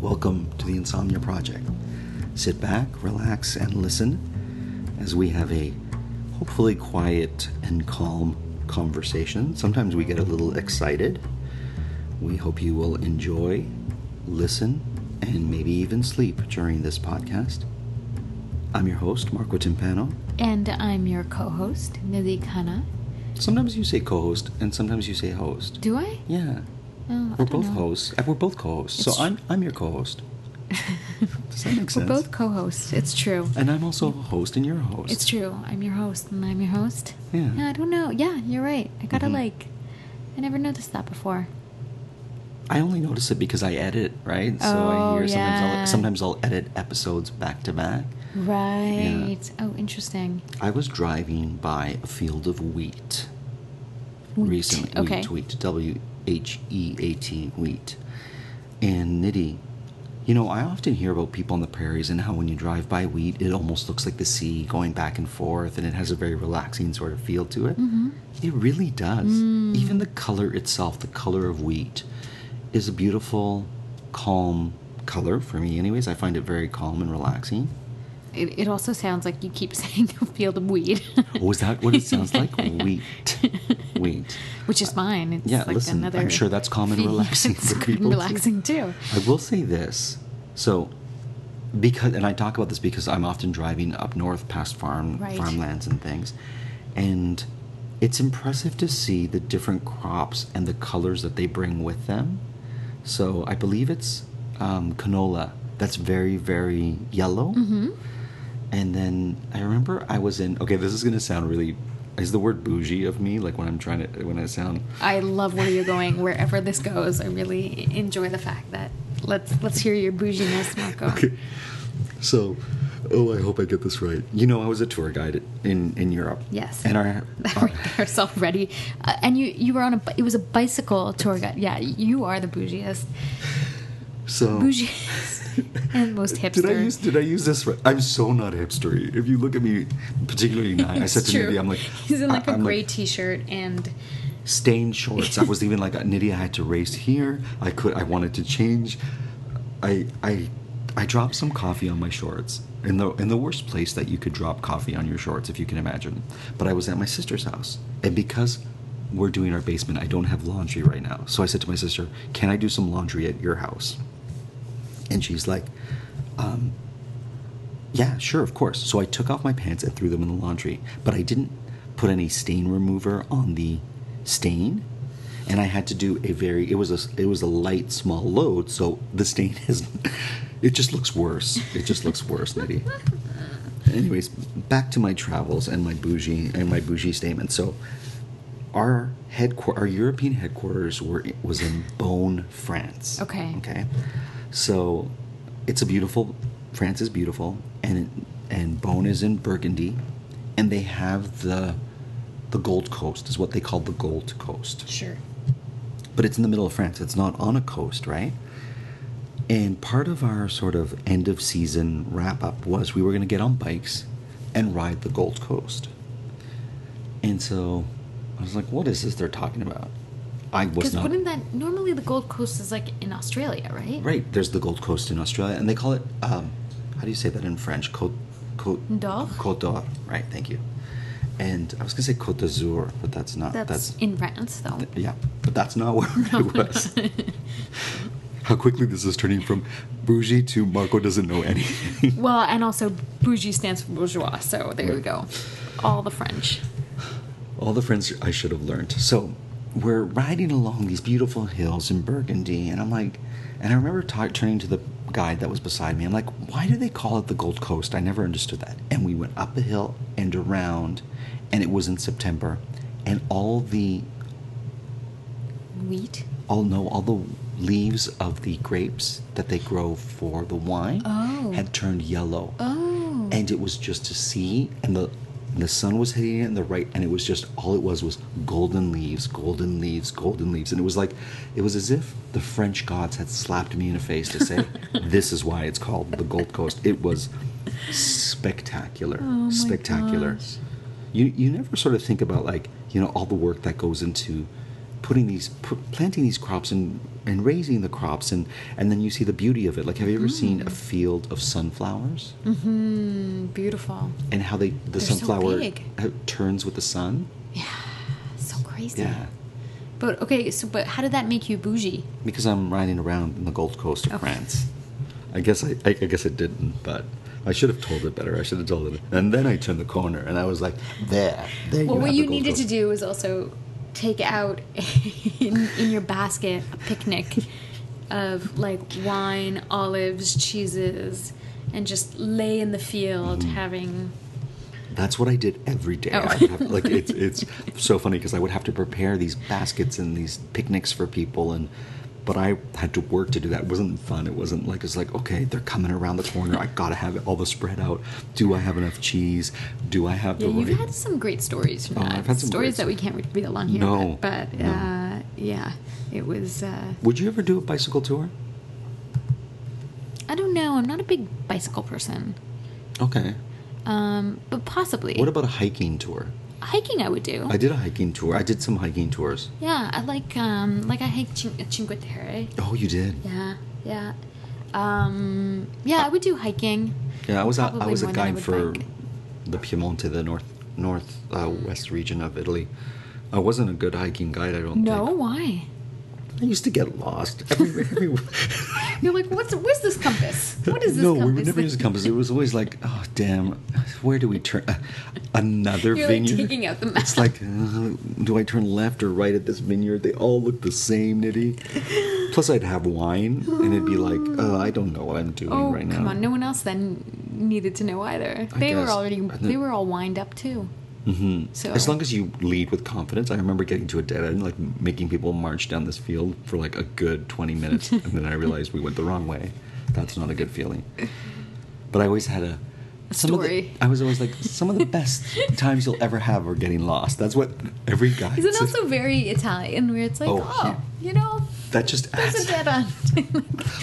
Welcome to the Insomnia Project. Sit back, relax, and listen as we have a hopefully quiet and calm conversation. Sometimes we get a little excited. We hope you will enjoy, listen, and maybe even sleep during this podcast. I'm your host, Marco Timpano. And I'm your co host, Nidhi Khanna. Sometimes you say co host, and sometimes you say host. Do I? Yeah. Oh, We're both know. hosts. Uh, We're both co-hosts. So I'm I'm your co-host. Does that make sense? We're both co hosts. It's true. And I'm also a host and you're a host. It's true. I'm your host and I'm your host. Yeah. I don't know. Yeah, you're right. I gotta Mhm. like. I never noticed that before. I only notice it because I edit, right? Oh, So I Oh, hear sometimes. I'll sometimes I'll edit episodes back to back. Right. Yeah. Oh, interesting. I was driving by a field of wheat, Wheat. recently. Okay. Wheat, wheat, W H E A T, wheat. And Nidhi, you know, I often hear about people on the prairies and how when you drive by wheat, it almost looks like the sea going back and forth, and it has a very relaxing sort of feel to it. Mm-hmm. It really does. Mm. Even the color itself, the color of wheat, is a beautiful, calm color for me. Anyways, I find it very calm and relaxing. It, it also sounds like you keep saying a field of weed. Oh, is that what it sounds like? Wheat, wheat. Which is fine. It's Yeah, like listen, another. I'm sure that's calm and relaxing for people, too. relaxing too. I will say this. So, because, and I talk about this because I'm often driving up north past farm Right. farmlands and things, and it's impressive to see the different crops and the colors that they bring with them. So I believe it's um, canola that's very very yellow, Mm-hmm. And then I remember I was in. Okay, this is gonna sound really. Is the word bougie of me? Like when I'm trying to when I sound I love where you're going. Wherever this goes, I really enjoy the fact that let's let's hear your bouginess, Marco. Okay. So, oh, I hope I get this right. You know, I was a tour guide in in Europe. Yes. And our, our Ourselves ready, uh, and you you were on a it was a bicycle tour guide. Yeah, you are the bougiest, so bougiest, and most hipster. Did I use did I use this right? I'm so not hipstery. If you look at me, particularly now, I said It's to true. Nidhi, I'm like he's in like I- a I'm gray t-shirt and stained shorts. I was even like uh, Nidhi. I had to race here. I could. I wanted to change. I I I dropped some coffee on my shorts in the in the worst place that you could drop coffee on your shorts, if you can imagine. But I was at my sister's house, and because we're doing our basement, I don't have laundry right now. So I said to my sister, "Can I do some laundry at your house?" And she's like, um, yeah, sure, of course. So I took off my pants and threw them in the laundry, but I didn't put any stain remover on the stain, and I had to do a very it was a it was a light small load, so the stain is it just looks worse. It just looks worse, lady. Anyways, back to my travels and my bougie and my bougie statement. So our headquarters, our European headquarters were was in Beaune, France. Okay. Okay. So it's a beautiful France is beautiful and and Beaune is in Burgundy and they have the the Gold Coast is what they call the Gold Coast. sure. But it's in the middle of France. It's not on a coast, right? And part of our sort of end of season wrap up was we were going to get on bikes and ride the Gold Coast. And so I was like, what is this they're talking about? I was Because not. wouldn't that normally the Gold Coast is like in Australia, right? Right, there's the Gold Coast in Australia, and they call it, um, how do you say that in French? Côte, Côte D'Or? Côte d'Or, right, thank you. and I was gonna say Côte d'Azur, but that's not. That's, That's, in France, though. yeah, but that's not where I was. How quickly this is turning from bougie to Marco doesn't know anything. Well, and also bougie stands for bourgeois, so there we go. All the French. All the French I should have learned. So we're riding along these beautiful hills in Burgundy, and I'm like, and I remember turning to the guide that was beside me. I'm like, why do they call it the Gold Coast? I never understood that. And we went up a hill and around, and it was in September, and all the Wheat. all no all the leaves of the grapes that they grow for the wine Oh. had turned yellow. Oh. and it was just to see and the the sun was hitting it in the right and it was just all it was was golden leaves golden leaves golden leaves. And it was like it was as if the french gods had slapped me in the face to say this is why it's called the gold coast. It was spectacular Oh spectacular. gosh. you you never sort of think about like you know all the work that goes into putting these put, planting these crops and and raising the crops and and then you see the beauty of it like have you ever seen Mm. a field of sunflowers mm-hmm. beautiful. and how they the They're so sunflower uh, turns with the sun yeah So crazy. yeah But okay, so but how did that make you bougie? because i'm riding around in the gold coast of Okay. france i guess I, I i guess it didn't but i should have told it better i should have told it and then i turned the corner and i was like there there Well, you what you the needed to do was also take out in, in your basket a picnic of like wine, olives, cheeses, and just lay in the field Mm-hmm. having. That's what I did every day. Oh. Have, like it's it's so funny because I would have to prepare these baskets and these picnics for people, and but I had to work to do that. It wasn't fun. It wasn't like it's like okay, they're coming around the corner. I gotta have it all the spread out. Do I have enough cheese? Do I have Yeah, the you've had some great stories from Oh, that. I've had some stories that we can't read along here. No, but, but no. uh, yeah, it was. Uh, Would you ever do a bicycle tour? I don't know. I'm not a big bicycle person, Okay. um, but possibly. What about a hiking tour? Hiking? I would do. I did a hiking tour. I did some hiking tours. yeah, I like um, like I hiked Cin- Cinque Terre. Oh, you did. Yeah, yeah. Um, yeah, I would do hiking. Yeah, I was a, I was a more than I guide for bike. the Piemonte, the north north uh, west region of Italy. I wasn't a good hiking guide. I don't No, think. why? I used to get lost everywhere. everywhere. You're like, what's where's this compass? What is this no, compass? we would never use a compass. It was always like, oh damn, where do we turn? Uh, another You're like vineyard. taking out the map. It's like, uh, do I turn left or right at this vineyard? They all look the same, Nidhi. Plus, I'd have wine, and it'd be like, oh, I don't know what I'm doing Oh, right now. come on! No one else then needed to know either. They were already they were all wind up too. Mm-hmm. So As long as you lead with confidence, I remember getting to a dead end, like making people march down this field for like a good 20 minutes, and then I realized we went the wrong way. That's not a good feeling. But I always had a. some of the- story. I was always like, some of the best times you'll ever have are getting lost. That's what every guy is it says. also very Italian where it's like, Oh, oh, you know, That just adds. a dead end.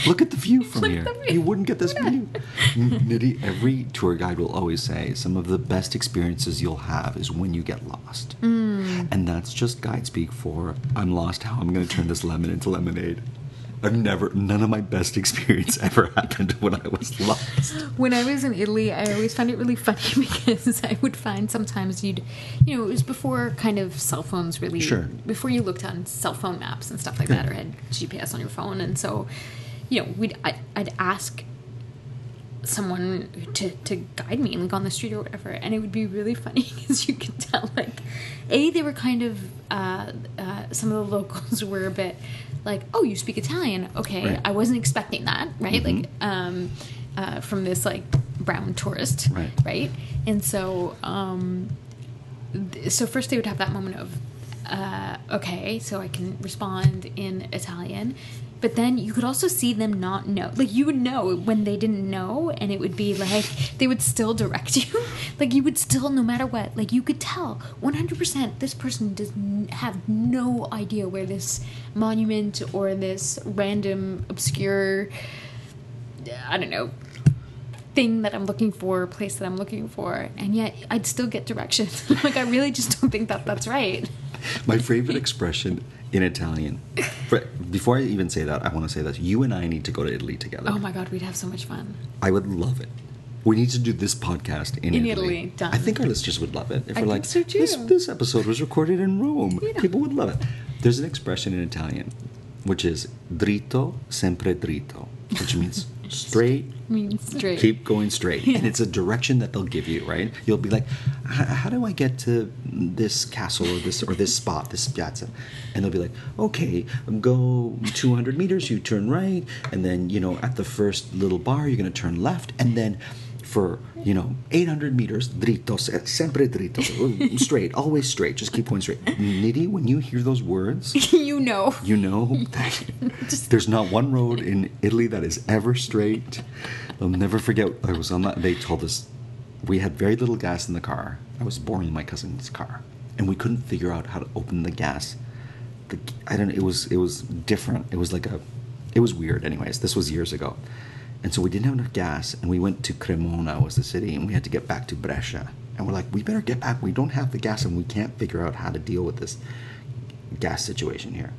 Look at the view from Look here. view. You wouldn't get this view. Nidhi, every tour guide will always say some of the best experiences you'll have is when you get lost. Mm. And that's just guide speak for I'm lost how I'm going to turn this lemon into lemonade. I've never, none of my best experience ever happened when I was lost. when I was in Italy, I always found it really funny because I would find sometimes you'd, you know, it was before kind of cell phones really, Sure. before you looked on cell phone maps and stuff like that, or had GPS on your phone, and so, you know, we'd I, I'd ask someone to, to guide me and like on the street or whatever and it would be really funny because you could tell like a they were kind of uh, uh, some of the locals were a bit like oh you speak italian. Okay Right. i wasn't expecting that right? Like um, uh, from this like brown tourist Right. right? And so um, th- so first they would have that moment of uh, okay so i can respond in italian but then you could also see them not know like you would know when they didn't know and it would be like they would still direct you like you would still no matter what like you could tell 100% this person does have no idea where this monument or this random obscure i don't know thing that I'm looking for, place that I'm looking for, and yet I'd still get directions. like I really just don't think that that's right. My favorite expression in Italian, for- before I even say that, I want to say this. you and I need to go to Italy together. Oh my god, we'd have so much fun. I would love it. We need to do this podcast in, In Italy. Italy, done. I think our listeners would love it. If I we're like, so. This, this episode was recorded in Rome. Yeah. People would love it. There's an expression in Italian, which is dritto sempre dritto, which means straight. I mean, straight. keep going straight. And it's a direction that they'll give you right? You'll be like how do i get to this castle or this or this spot this piazza? And they'll be like okay um, go 200 meters you turn right and then you know at the first little bar you're going to turn left and then for you know 800 meters dritto eh, se- sempre dritto straight always straight just keep going straight Nidhi when you hear those words you know. you know that there's not one road in Italy that is ever straight. I'll never forget. I was on that. They told us we had very little gas in the car. I was borrowing my cousin's car, and we couldn't figure out how to open the gas. The, I don't. It was it was different. It was like a. It was weird. Anyways, this was years ago, and so we didn't have enough gas, and we went to Cremona was the city, and we had to get back to Brescia, and we're like, we better get back. We don't have the gas, and we can't figure out how to deal with this gas situation here.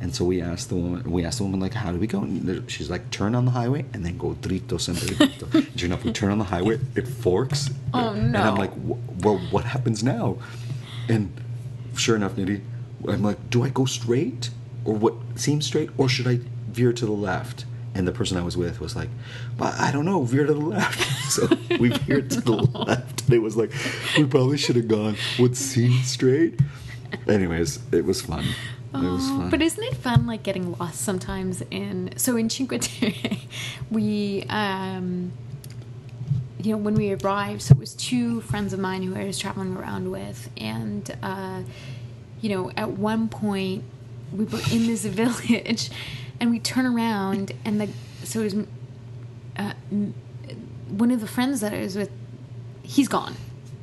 And so we asked the woman, we asked the woman, like, how do we go? And she's like, turn on the highway and then go dritto, sempre dritto. And sure enough, we turn on the highway, it forks. Oh, no! And I'm like, well, what happens now? And sure enough, Nidhi, I'm like, do I go straight or what seems straight or should I veer to the left? And the person I was with was like, well, I don't know, veer to the left. so we veered to the left. And it was like, we probably should have gone what seemed straight. Anyways, it was fun. It was fun. But isn't it fun, like getting lost sometimes in? So in Cinque Terre, we, um, you know, when we arrived, so it was two friends of mine who I was traveling around with, and uh, you know, at one point we were in this village, and we turn around, and the so it was uh, one of the friends that I was with, he's gone.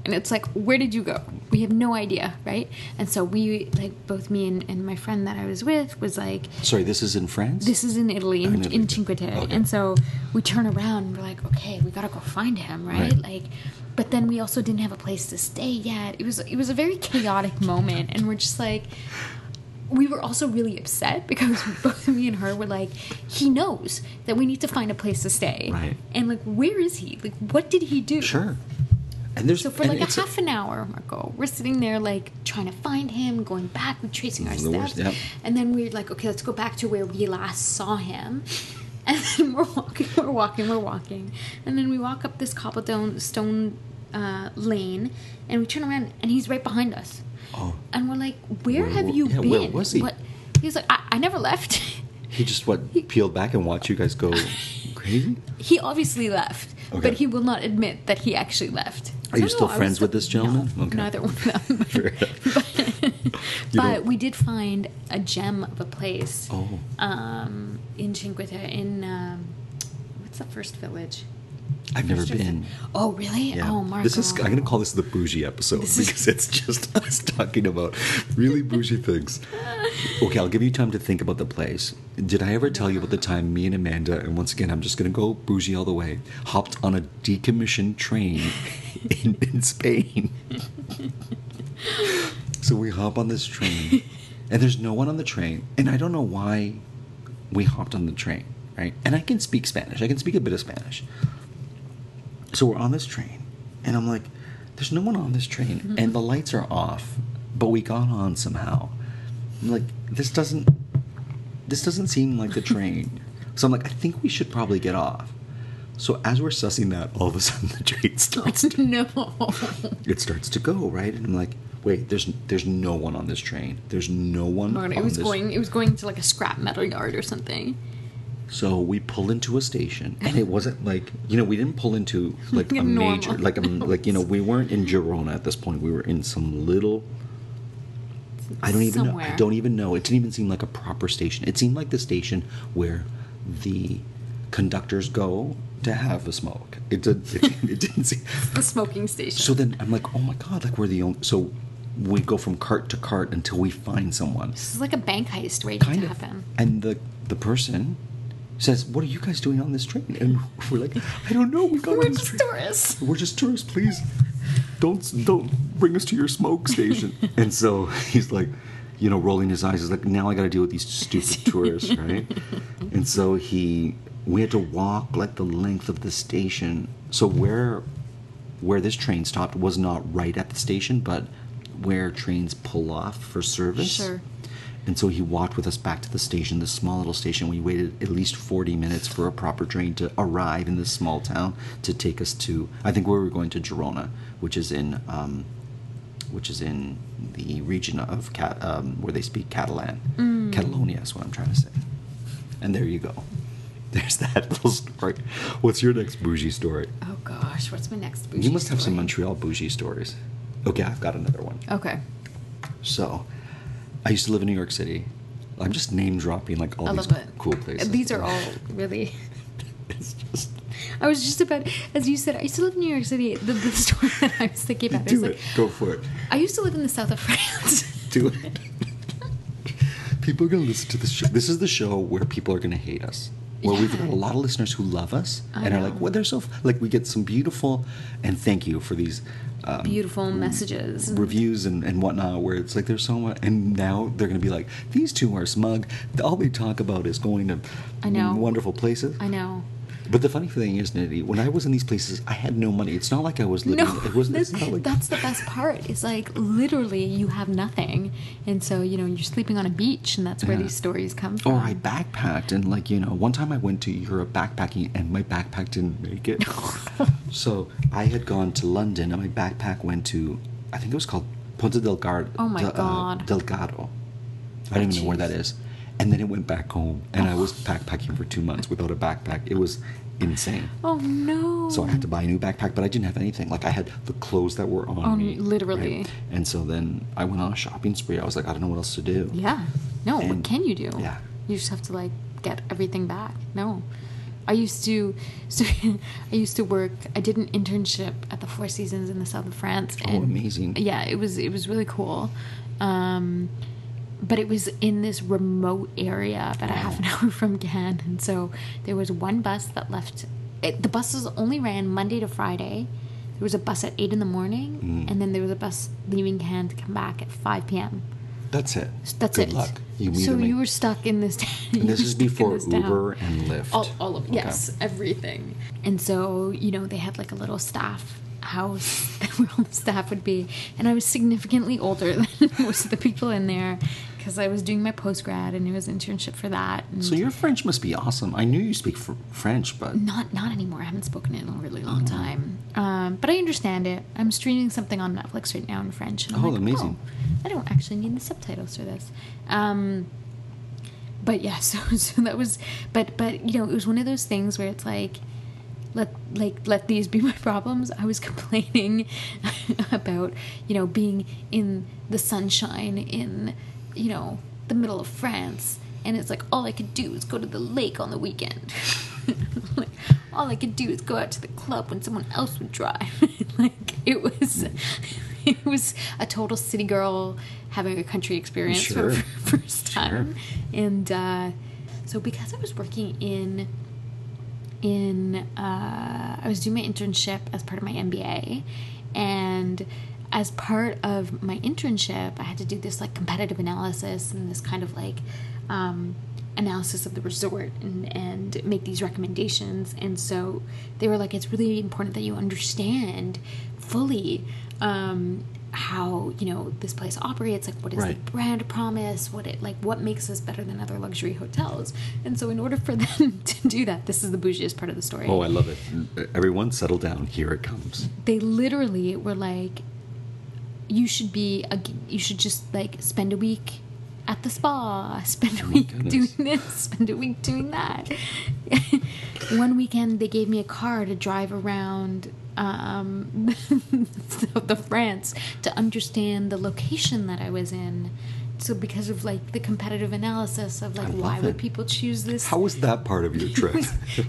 And it's like, where did you go? We have no idea, right? And so we, like, both me and, and my friend that I was with was like, Sorry, this is in France? this is in Italy, in, in Italy. in Cinque Terre. Okay. And so we turn around and we're like, okay, we gotta go find him, right? Right. Like, but then we also didn't have a place to stay yet. It was it was a very chaotic moment, and we're just like, we were also really upset because both me and her were like, he knows that we need to find a place to stay, Right. And like, where is he? Like, what did he do? Sure. And there's So for like a half an hour, Marco, we're sitting there like trying to find him, going back, we're our steps, yep. and then we're like, okay, let's go back to where we last saw him. And then we're walking, we're walking, we're walking, and then we walk up this cobblestone stone uh, lane, and we turn around, and he's right behind us. Oh. And we're like, where, Where have you yeah, been? where was he? What? He's like, I, I never left. He just what peeled back and watched you guys go crazy. he obviously left, Okay. but he will not admit that he actually left. Are you still friends still- with this gentleman? No, Okay. neither one of them. Fair but we did find a gem of a place Oh. um, in Cinque Terre. In um, what's the first village? I've never been. Oh, really? Yeah. Oh, Marco. This is I'm gonna call this the bougie episode This is- because it's just us talking about really bougie things. Okay, I'll give you time to think about the place. Did I ever tell you about the time me and Amanda, and once again I'm just gonna go bougie all the way, hopped on a decommissioned train in, in Spain. so we hop on this train, and there's no one on the train, and I don't know why we hopped on the train, right? And I can speak Spanish. I can speak a bit of Spanish. So we're on this train, and I'm like, there's no one on this train, mm-hmm. and the lights are off, but we got on somehow. I'm like, this doesn't, this doesn't seem like the train. so I'm like, I think we should probably get off. So as we're sussing that, all of a sudden the train starts. To, no. it starts to go right, and I'm like, wait, there's there's no one on this train. There's no one. Marco, on it was this going. It was going to like a scrap metal yard or something. So we pull into a station, and it wasn't like you know we didn't pull into like a major like a like you know we weren't in Girona at this point. We were in some little. I don't even know. I don't even know. It didn't even seem like a proper station. It seemed like the station where the conductors go to have a smoke. It did. It, it didn't seem. The smoking station. So then I'm like, oh my god, like we're the only. So we go from cart to cart until we find someone this is like a bank heist waiting kind to of. happen. And the the person says, "What are you guys doing on this train?" And we're like, "I don't know. We got We're on this just train. tourists. We're just tourists. Please, don't don't bring us to your smoke station." and so he's like, you know, rolling his eyes. He's like, "Now I got to deal with these stupid tourists, right?" And so he we had to walk like the length of the station. So where where this train stopped was not right at the station, but where trains pull off for service. Sure. And so he walked with us back to the station, this small little station. We waited at least 40 minutes for a proper train to arrive in this small town to take us to, I think we were going to Girona, which is in, um, which is in the region of Cat, um, where they speak Catalan. Catalonia is what I'm trying to say. And there you go. There's that little story. What's your next bougie story? Oh gosh, what's my next? Bougie? You must have some? Montreal bougie stories. Okay, I've got another one. Okay. So, I used to live in New York City. I'm just name dropping like all I these cool places. These are all really. It's just I was just about, as you said, I used to live in New York City. The, the story that I was thinking about is do like, it. Go for it. I used to live in the south of France. Do it. people are gonna listen to this show. This is the show where people are gonna hate us. Where we've got a lot of listeners who love us I and are like, "Well, they're so f-. like." We get some beautiful, and thank you for these um, Beautiful messages. reviews and, and whatnot where it's like there's so much and now they're gonna be like these two are smug all they talk about is going to I know. wonderful places I know. But the funny thing is Nidhi, when I was in these places I had no money it's not like I was living No, it was that's, like that's the best part. It's like literally you have nothing, and so you know you're sleeping on a beach, and that's where Yeah. these stories come oh, from. or I backpacked and like you know one time I went to Europe backpacking and my backpack didn't make it so I had gone to London and my backpack went to I think it was called Ponte del Delgado Oh my Del- uh, God. Delgado I don't even know where that is and then it went back home and I was backpacking for two months without a backpack it was insane Oh no! so I had to buy a new backpack, but I didn't have anything. Like I had the clothes that were on On- me, literally. And so then I went on a shopping spree. I was like, I don't know what else to do. Yeah. No, what can you do? yeah. You just have to like get everything back. No. I used to so I used to work I did an internship at the Four Seasons in the south of France. Oh, amazing. Yeah, it was it was really cool. Um but it was in this remote area about a half an hour from Cannes, and so there was one bus that left. It, the buses only ran Monday to Friday. There was a bus at eight in the morning, Mm. and then there was a bus leaving Cannes to come back at five p.m. That's it. That's Good it. luck. You so you were stuck in this. And this is before this town. Uber and Lyft. All, all of Okay. yes, everything. And so you know they had like a little staff house where all the staff would be, and I was significantly older than most of the people in there because I was doing my post grad and it was internship for that. So your French must be awesome. I knew you speak fr- French, but not not anymore. I haven't spoken it in a really long Mm-hmm. time. Um, but I understand it. I'm streaming something on Netflix right now in French. And I'm Oh, like, amazing. Oh, I don't actually need the subtitles for this. Um, but yeah, so so that was, but but you know, it was one of those things where it's like, let like let these be my problems. I was complaining about you know being in the sunshine in you know the middle of France, and it's like all I could do is go to the lake on the weekend. like all I could do is go out to the club when someone else would drive. like it was, it was a total city girl having a country experience Sure. for the first time, and uh, so because I was working in in uh, I was doing my internship as part of my MBA, and as part of my internship, I had to do this like competitive analysis and this kind of like um, analysis of the resort and and make these recommendations. And so they were like, it's really important that you understand fully. Um, how you know this place operates like what is Right. the brand promise what it like what makes us better than other luxury hotels and so in order for them to do that this is the bougiest part of the story oh, I love it. Uh, everyone, settle down. Here it comes. they literally were like you should be a, you should just like spend a week at the spa spend a oh week Oh goodness. doing this spend a week doing that one weekend they gave me a car to drive around um, south of France to understand the location that I was in so because of like the competitive analysis of like why love would people choose this How was that part of your trip?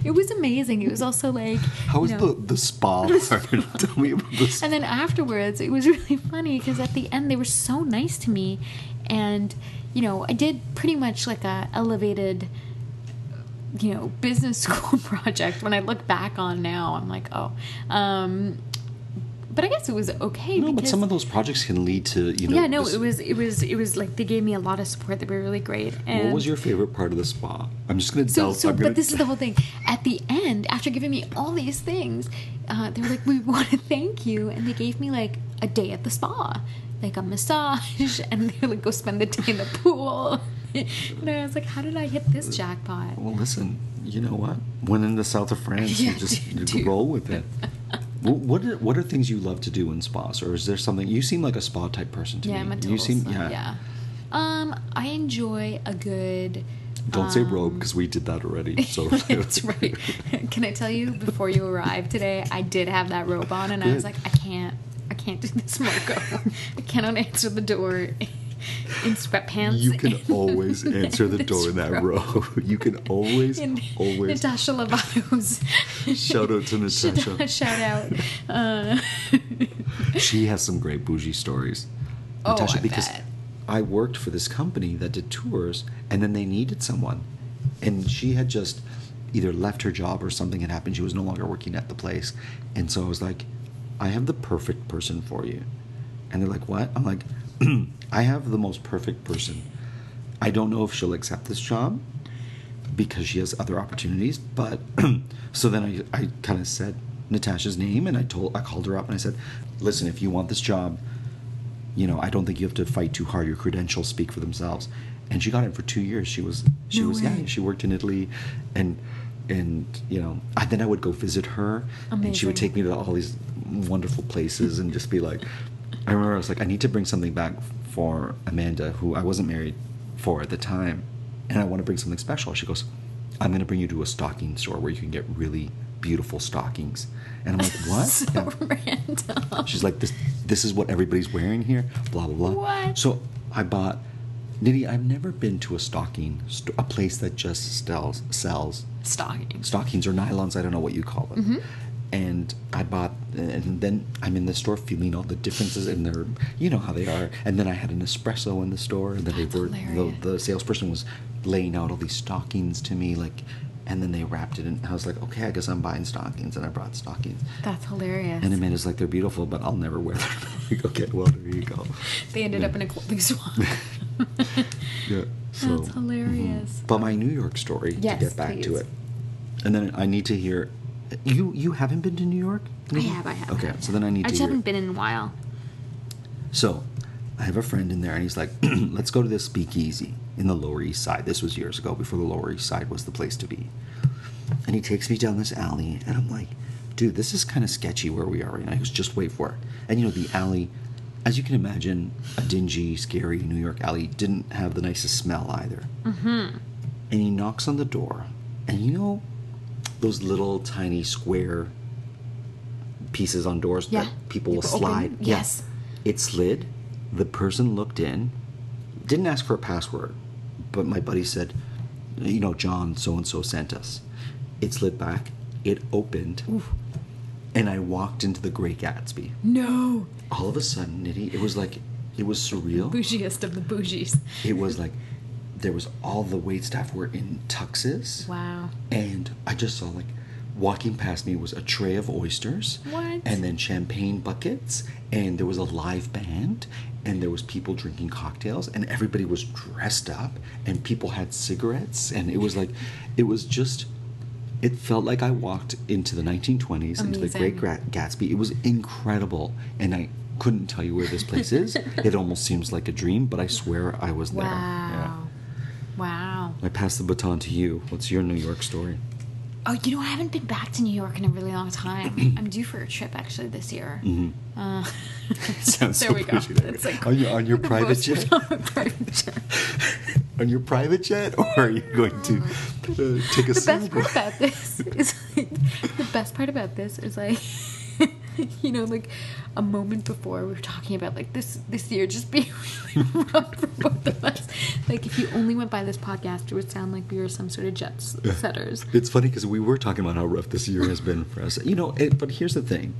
it was amazing it was also like How was know, the the spa part? Tell me about the spa. and then afterwards, it was really funny because at the end they were so nice to me, and you know I did pretty much like a elevated, you know, business school project. When I look back on now, I'm like, oh, um, but I guess it was okay. No, but some of those projects can lead to you know. yeah, no, this- it was it was it was like they gave me a lot of support. They were really great. And What was your favorite part of the spa? I'm just gonna so, delve. so I'm gonna, but this is the whole thing. At the end, after giving me all these things, uh, they were like, "We want to thank you," and they gave me like a day at the spa, like a massage, and they like, "Go spend the day in the pool." and I was like, "How did I hit this jackpot?" Well, listen. You know what? When in the south of France, Yeah, you just you roll with it. Wh- What are, what are things you love to do in spas, or is there something you seem like a spa type person to Yeah, me? I'm a total you seem slut, yeah. yeah. Um, I enjoy a good. Don't say robe because we did that already. So That's right. Can I tell you? Before you arrived today, I did have that robe on, and I was like, I can't, can't do this, Marco. I cannot answer the door in sweatpants. You can always answer the door in that row. You can always, In always Natasha Lovato's. shout out to Natasha. Shout out. Uh, She has some great bougie stories. Oh, Natasha, I because bet. I worked for this company that did tours and then they needed someone. And she had just either left her job or something had happened. She was no longer working at the place. And so I was like, I have the perfect person for you. And they're like, What? I'm like, I have the most perfect person. I don't know if she'll accept this job because she has other opportunities. But so then I, I kind of said Natasha's name and I told I called her up and I said, listen, if you want this job, you know, I don't think you have to fight too hard. Your credentials speak for themselves. And she got it for two years. She was she No was way. yeah, she worked in Italy and and you know, I, then I would go visit her and she would take me to all these wonderful places and just be like I remember I was like, I need to bring something back for Amanda, who I wasn't married for at the time, and I want to bring something special. She goes, I'm going to bring you to a stocking store where you can get really beautiful stockings. And I'm like, what? so Yeah. random. She's like, this this is what everybody's wearing here, blah, blah, blah. What? So I bought, Nidhi, I've never been to a stocking, st- a place that just sells, sells stockings. stockings or nylons, I don't know what you call them. Mm-hmm. And I bought, and then I'm in the store feeling all the differences in their, you know how they are. And then I had an espresso in the store, and then That's they were, hilarious. the, the salesperson was laying out all these stockings to me, like, and then they wrapped it and I was like, okay, I guess I'm buying stockings, and I brought stockings. That's hilarious. And Amanda's like, they're beautiful, but I'll never wear them. like, okay, well, there you go. they ended up in a clothing swap. Yeah. So, That's hilarious. But my New York story Yes, to get back to it, and then I need to hear. You you haven't been to New York? I have, I have. Okay, so then I need to. I to just hear. haven't been in a while. So, I have a friend in there, and he's like, "Let's go to this speakeasy in the Lower East Side." This was years ago, before the Lower East Side was the place to be. And he takes me down this alley, and I'm like, "Dude, this is kind of sketchy where we are right now." He goes, "Just wait for it." And you know, the alley, as you can imagine, a dingy, scary New York alley didn't have the nicest smell either. Mm-hmm. And he knocks on the door, and you know, those little tiny square pieces on doors Yeah. that people will People open? slide. Yeah. Yes. It slid. The person looked in, didn't ask for a password, but my buddy said, you know, John so and so sent us. It slid back. It opened. And I walked into the Great Gatsby. No. All of a sudden, Nidhi, it was like, it was surreal. Bougiest of the bougies. It was like, there was all the wait staff were in tuxes. Wow. And I just saw like walking past me was a tray of oysters. What? And then champagne buckets. And there was a live band. And there was people drinking cocktails. And everybody was dressed up. And people had cigarettes. And it was like, it was just. It felt like I walked into the 1920s, into the Great Gatsby. It was incredible. And I couldn't tell you where this place is. it almost seems like a dream, but I swear I was there. Yeah. Wow. I pass the baton to you. What's your New York story? Oh, you know, I haven't been back to New York in a really long time. I'm due for a trip actually this year. Uh, Sounds there so we go. there. Like on your, on your private jet? on private jet. on your private jet, or are you going to uh, take a The best part about this is like, the best part about this is like you know like a moment before we were talking about like this this year just being really rough for both of us. Like if you only went by this podcast, it would sound like we were some sort of jet setters. It's funny because we were talking about how rough this year has been for us. You know, it, but here's the thing: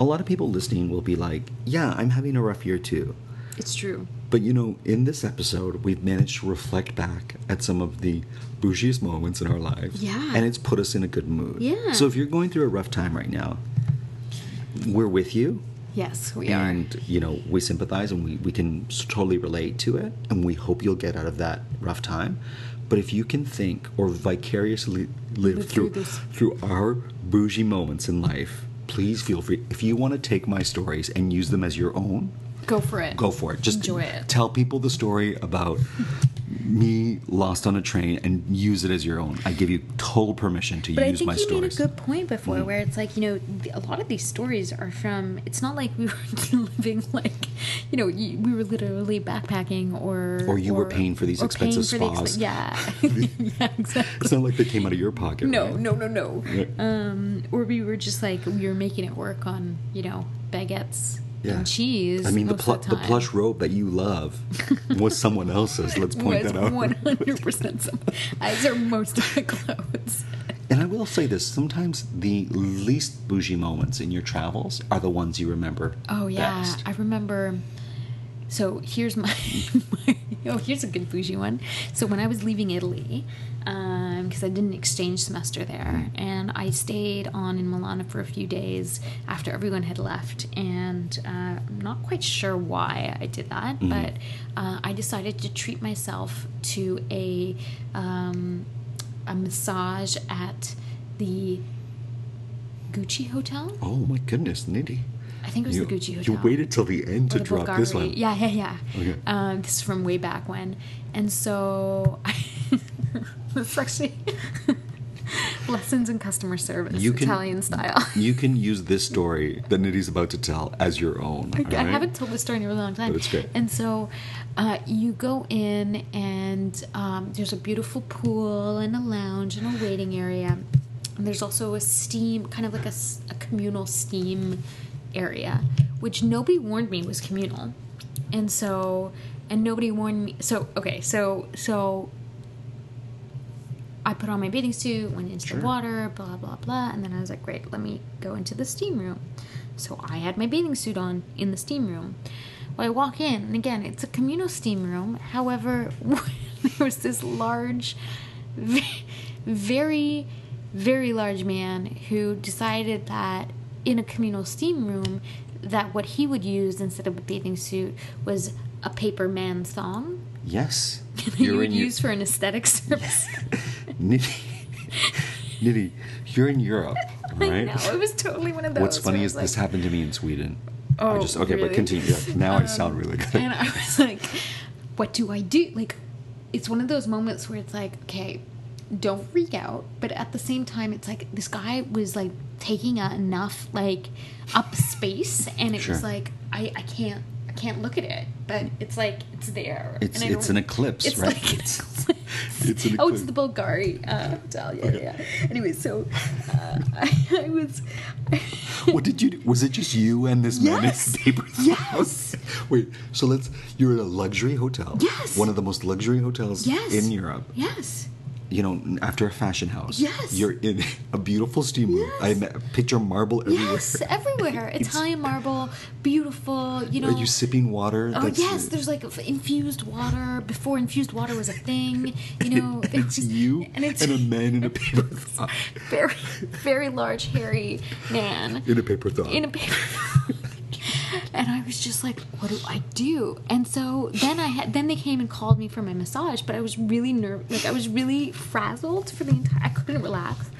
a lot of people listening will be like, "Yeah, I'm having a rough year too." It's true. But you know, in this episode, we've managed to reflect back at some of the bougiest moments in our lives. Yeah. And it's put us in a good mood. Yeah. So if you're going through a rough time right now, we're with you. Yes, we are. and you know we sympathize and we, we can totally relate to it and we hope you'll get out of that rough time but if you can think or vicariously live, Live through through through, our bougie moments in life please feel free if you want to take my stories and use them as your own Go for it. go for it just Enjoy it. tell people the story about me lost on a train and use it as your own i give you total permission to But I use think my you stories Mm. made a good point before, where it's like you know a lot of these stories are from. It's not like we were living like, you know, we were literally backpacking or Or you were paying for these expensive for the spas. yeah, yeah, exactly. it's not like they came out of your pocket No, right? no, no, no. Um, or we were just like we were making it work on you know baguettes Yeah. and cheese. I mean, the, pl- the, the, plush robe that you love was someone else's. Let's point that out. one hundred percent. As are most of the clothes. And I will say this: sometimes the least bougie moments in your travels are the ones you remember. Oh yeah, best. I remember. So here's my, my oh here's a good bougie one. So when I was leaving Italy, because I did an exchange semester there, and I stayed on in Milan for a few days after everyone had left, and uh, I'm not quite sure why I did that, but uh, I decided to treat myself to a um, a massage at the Gucci Hotel. Oh my goodness, Nidhi! I think it was You, the Gucci Hotel. you waited till the end to the drop this Bulgari. one. Yeah, yeah, yeah. Okay. Um, this is from way back when, and so it's actually lessons in customer service, You can- Italian style. You can use this story that Nidhi's about to tell as your own. Like, I haven't told this story in a really long time. It's great. And so uh, you go in, and um, there's a beautiful pool and a lounge and a waiting area. And there's also a steam, kind of like a communal steam area, which nobody warned me was communal. And so, and nobody warned me. So, okay, so, so I put on my bathing suit, went into Sure. the water, blah, blah, blah. And then I was like, great, let me go into the steam room. So I had my bathing suit on in the steam room. Well, I walk in, and again, it's a communal steam room. However, there was this large, very, very large man who decided that in a communal steam room, that what he would use instead of a bathing suit was a paper man thong Yes. that you would use for an aesthetic service. Nidhi. Nidhi, you're in Europe, I right? know it was totally one of those. What's funny is was this happened to me in Sweden. I Oh, just okay, but continue. Now I um, sound really good. And I was like, what do I do? Like, it's one of those moments where it's like, okay, don't freak out. But at the same time, it's like this guy was like taking a, enough like up space, and it Sure. was like, I, I can't. I can't look at it, but it's like it's there. It's- and it's an eclipse, it's right? Like, It's- it's an oh, it's the Bulgari uh, hotel. Yeah, yeah. Anyway, so uh, I, I was. what did you do? Was it just you and this man in Yes. paper thong? Yes. Wait, so let's. You're at a luxury hotel. Yes. One of the most luxury hotels Yes. in Europe. Yes. You know, after a fashion house. Yes. You're in a beautiful steam room. I ma- picture marble everywhere. Yes, everywhere. Italian marble, beautiful. You know. Are you sipping water? Oh that's- yes, there's like infused water before infused water was a thing. You know, It's you and it's and a man in a paper thong. very, very large, hairy man In a paper thong. in a paper. And I was just like, "What do I do?" And so then I had, then they came and called me for my massage, but I was really nervous. Like I was really frazzled for the entire. I couldn't relax.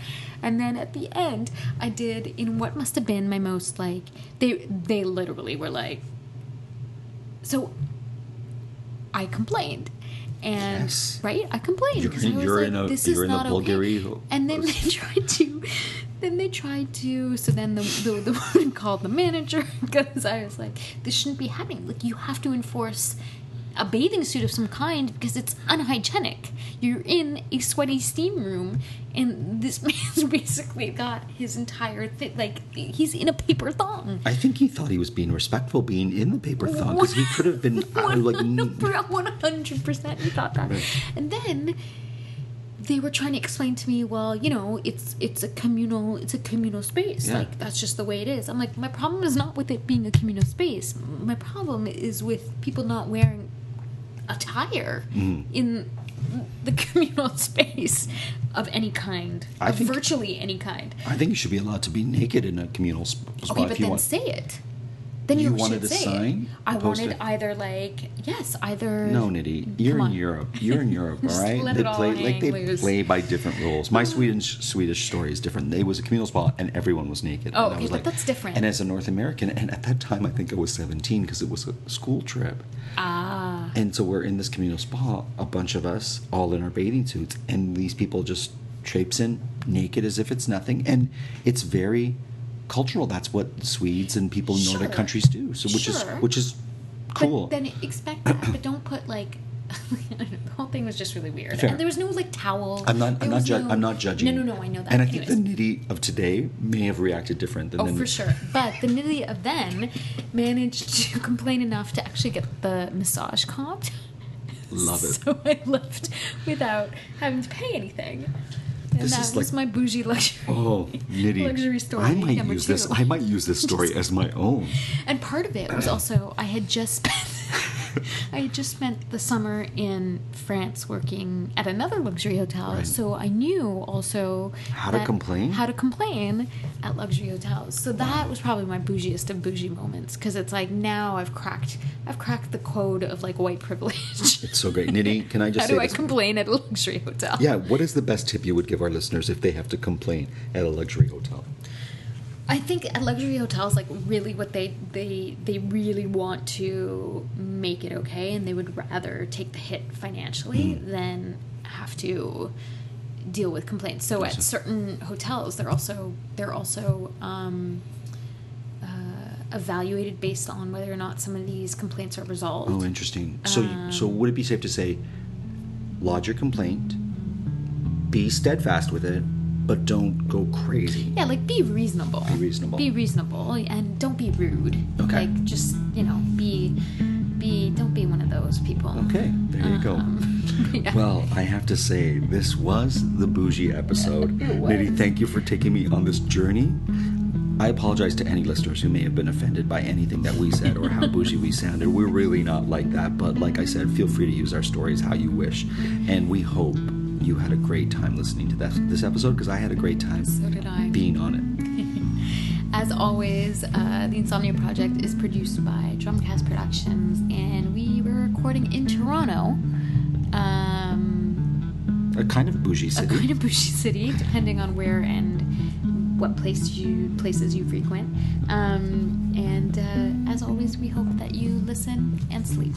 And then at the end, I did in what must have been my most like they they literally were like. So I complained. And Yes. right, I complained You're because I was you're like, in a- "This you're is in a not Bulgari- okay." And then they tried to, then they tried to. So then the the, the woman called the manager because I was like, "This shouldn't be happening. Like you have to enforce a bathing suit of some kind because it's unhygienic. You're in a sweaty steam room, and this man's basically got his entire thing. Like he's in a paper thong. I think he thought he was being respectful being in the paper thong because he could have been uh, like. one hundred percent. He thought that, and then they were trying to explain to me, well, you know, it's it's a communal it's a communal space. Yeah. Like that's just the way it is. I'm like, my problem is not with it being a communal space. My problem is with people not wearing attire Mm-hmm. in the communal space of any kind, I of think- virtually any kind. I think you should be allowed to be naked in a communal sp- spot Okay, if but then want. say it. Then you, You wanted should a say sign? I poster? wanted either like yes, either No, Nidhi, you're in. Europe. You're in Europe, all right. They play like they loose. play by different rules. My Swedish Swedish story is different. It was a communal spa, and everyone was naked. Oh, okay, was but that's different. And as a North American, and at that time, I think I was 17 because it was a school trip. Ah, And so we're in this communal spa, a bunch of us, all in our bathing suits, and these people just traipse in naked as if it's nothing, and it's very cultural. That's what Swedes and people in Nordic countries do. So which Sure. is which is cool. But then expect that, but don't put like. the whole thing was just really weird, Fair. and there was no like towel. I'm not. There I'm not. Ju- no- I'm not judging. No, no, no. I know that. And I think the Nidhi of today may have reacted different than Oh, the for sure. But the Nidhi of then managed to complain enough to actually get the massage comped. Love it. So I left without having to pay anything. This that is was like- my bougie luxury. Oh, Nidhi. Luxury story I might use this. I might use this story as my own. And part of it was also I had just spent I just spent the summer in France working at another luxury hotel, Right. so I knew also How to complain? How to complain at luxury hotels. So that was probably my bougiest of bougie moments because it's like now I've cracked I've cracked the code of like white privilege. It's so great, Nidhi. Can I just How say do I this? complain at a luxury hotel? Yeah. What is the best tip you would give our listeners if they have to complain at a luxury hotel? I think at luxury hotels, like really, what they they they really want to make it okay, and they would rather take the hit financially Mm. than have to deal with complaints. So at certain hotels, they're also they're also um, uh, evaluated based on whether or not some of these complaints are resolved. Oh, interesting. So, so Um, would it be safe to say, lodge your complaint, be steadfast with it, but don't go crazy? Yeah, like be reasonable. Be reasonable. Be reasonable, and don't be rude. Okay. Like just you know, be be don't be one of those people. Okay, there you go. Um, yeah. Well, I have to say, this was the bougie episode. Nidhi, thank you for taking me on this journey. I apologize to any listeners who may have been offended by anything that we said or how bougie we sounded. We're really not like that, but like I said, feel free to use our stories how you wish. And we hope you had a great time listening to this, this episode because I had a great time So did I. being on it. As always, uh, the Insomnia Project is produced by Drumcast Productions, and we were recording in Toronto, um, A kind of bougie city. a kind of bougie city, depending on where and what place you places you frequent. Um, and uh, as always, we hope that you listen and sleep.